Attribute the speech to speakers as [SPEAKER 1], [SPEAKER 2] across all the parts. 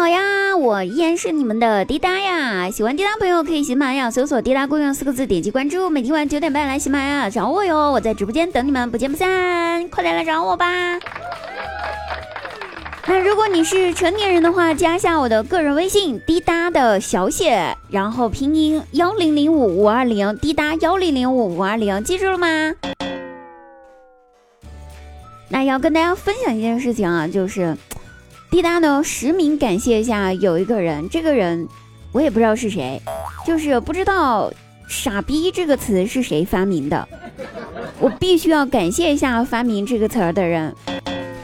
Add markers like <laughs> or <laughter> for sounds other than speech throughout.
[SPEAKER 1] 好呀，我依然是你们的滴答呀。喜欢滴答朋友可以喜马拉雅搜索“滴答姑娘”四个字，点击关注。每天晚九点半来喜马拉雅找我哟，我在直播间等你们，不见不散。快点来找我吧。那如果你是成年人的话，加一下我的个人微信滴答的小写，然后拼音幺零零五五二零，滴答幺零零五五二零，记住了吗？那要跟大家分享一件事情啊，就是滴答呢实名感谢一下，有一个人，这个人我也不知道是谁，就是不知道“傻逼”这个词是谁发明的，我必须要感谢一下发明这个词儿的人。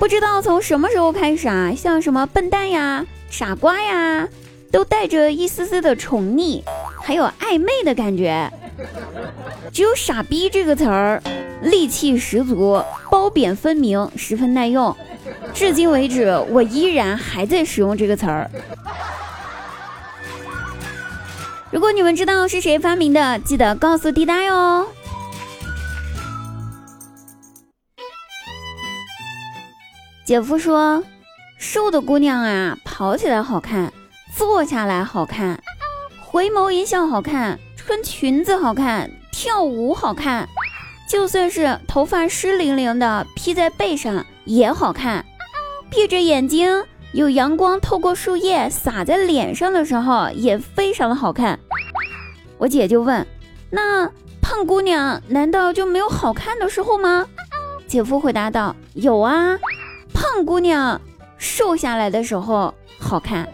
[SPEAKER 1] 不知道从什么时候开始啊，像什么笨蛋呀、傻瓜呀，都带着一丝丝的宠溺，还有暧昧的感觉。只有“傻逼”这个词儿，戾气十足，褒贬分明，十分耐用。至今为止，我依然还在使用这个词儿。如果你们知道是谁发明的，记得告诉滴答哟。姐夫说：“瘦的姑娘啊，跑起来好看，坐下来好看，回眸一笑好看，穿裙子好看，跳舞好看，就算是头发湿淋淋的披在背上也好看。闭着眼睛，有阳光透过树叶洒在脸上的时候，也非常的好看。”我姐就问：“那胖姑娘难道就没有好看的时候吗？”姐夫回答道：“有啊。”胖姑娘瘦下来的时候好看，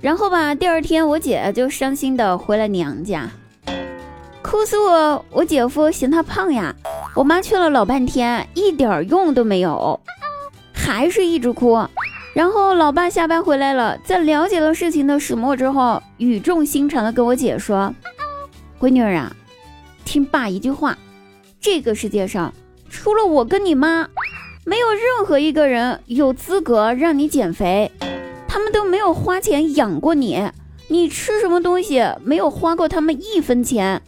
[SPEAKER 1] 然后吧，第二天我姐就伤心的回了娘家，哭诉我我姐夫嫌她胖呀。我妈劝了老半天，一点用都没有，还是一直哭。然后老爸下班回来了，在了解了事情的始末之后，语重心长的跟我姐说：“闺女儿啊。”听爸一句话，这个世界上除了我跟你妈，没有任何一个人有资格让你减肥，他们都没有花钱养过你，你吃什么东西没有花过他们一分钱，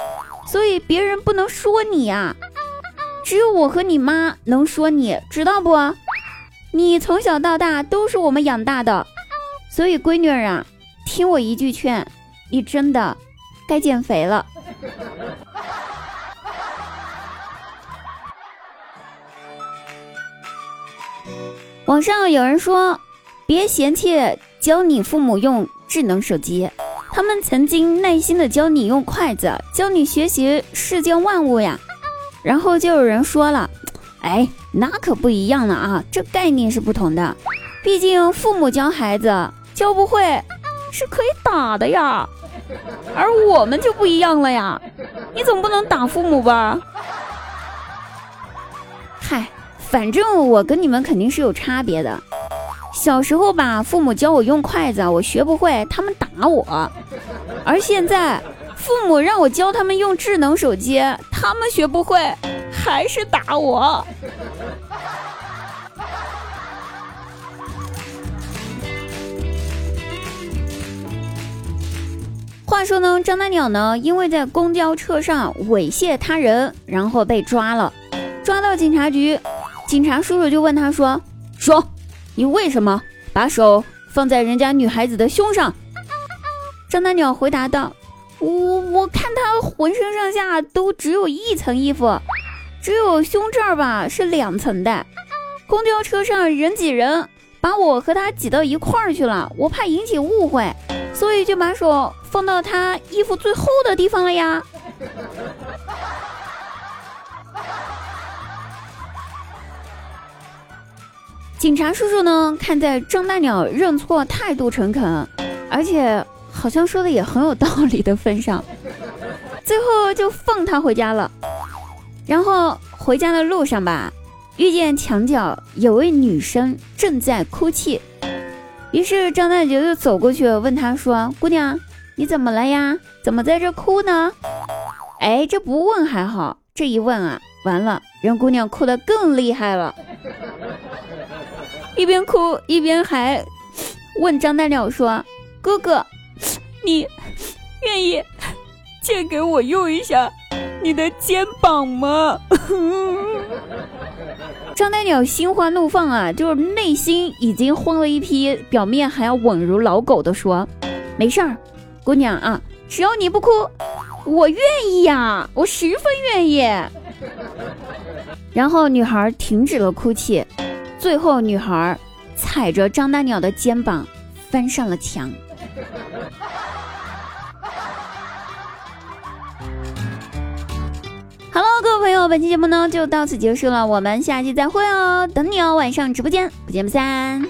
[SPEAKER 1] 所以别人不能说你呀，只有我和你妈能说你，知道不？你从小到大都是我们养大的，所以闺女儿啊，听我一句劝，你真的该减肥了。网上有人说，别嫌弃教你父母用智能手机，他们曾经耐心的教你用筷子，教你学习世间万物呀。然后就有人说了，哎，那可不一样了啊，这概念是不同的。毕竟父母教孩子教不会是可以打的呀，而我们就不一样了呀，你总不能打父母吧？嗨。反正我跟你们肯定是有差别的。小时候吧，父母教我用筷子，我学不会，他们打我；而现在，父母让我教他们用智能手机，他们学不会，还是打我。话说呢，张大鸟呢，因为在公交车上猥亵他人，然后被抓了，抓到警察局。警察叔叔就问他说：“说，你为什么把手放在人家女孩子的胸上？”张大鸟回答道：“我我看她浑身上下都只有一层衣服，只有胸这儿吧是两层的。公交车上人挤人，把我和她挤到一块儿去了，我怕引起误会，所以就把手放到她衣服最厚的地方了呀。”警察叔叔呢？看在张大鸟认错态度诚恳，而且好像说的也很有道理的份上，最后就放他回家了。然后回家的路上吧，遇见墙角有位女生正在哭泣，于是张大姐就走过去问她说：“姑娘，你怎么了呀？怎么在这哭呢？”哎，这不问还好，这一问啊，完了，让姑娘哭得更厉害了。一边哭一边还问张大鸟说：“哥哥，你愿意借给我用一下你的肩膀吗？” <laughs> 张大鸟心花怒放啊，就是内心已经慌了一批，表面还要稳如老狗的说：“没事儿，姑娘啊，只要你不哭，我愿意呀，我十分愿意。”然后女孩停止了哭泣，最后女孩踩着张大鸟的肩膀翻上了墙。Hello，各位朋友，本期节目呢就到此结束了，我们下期再会哦，等你哦，晚上直播间不见不散。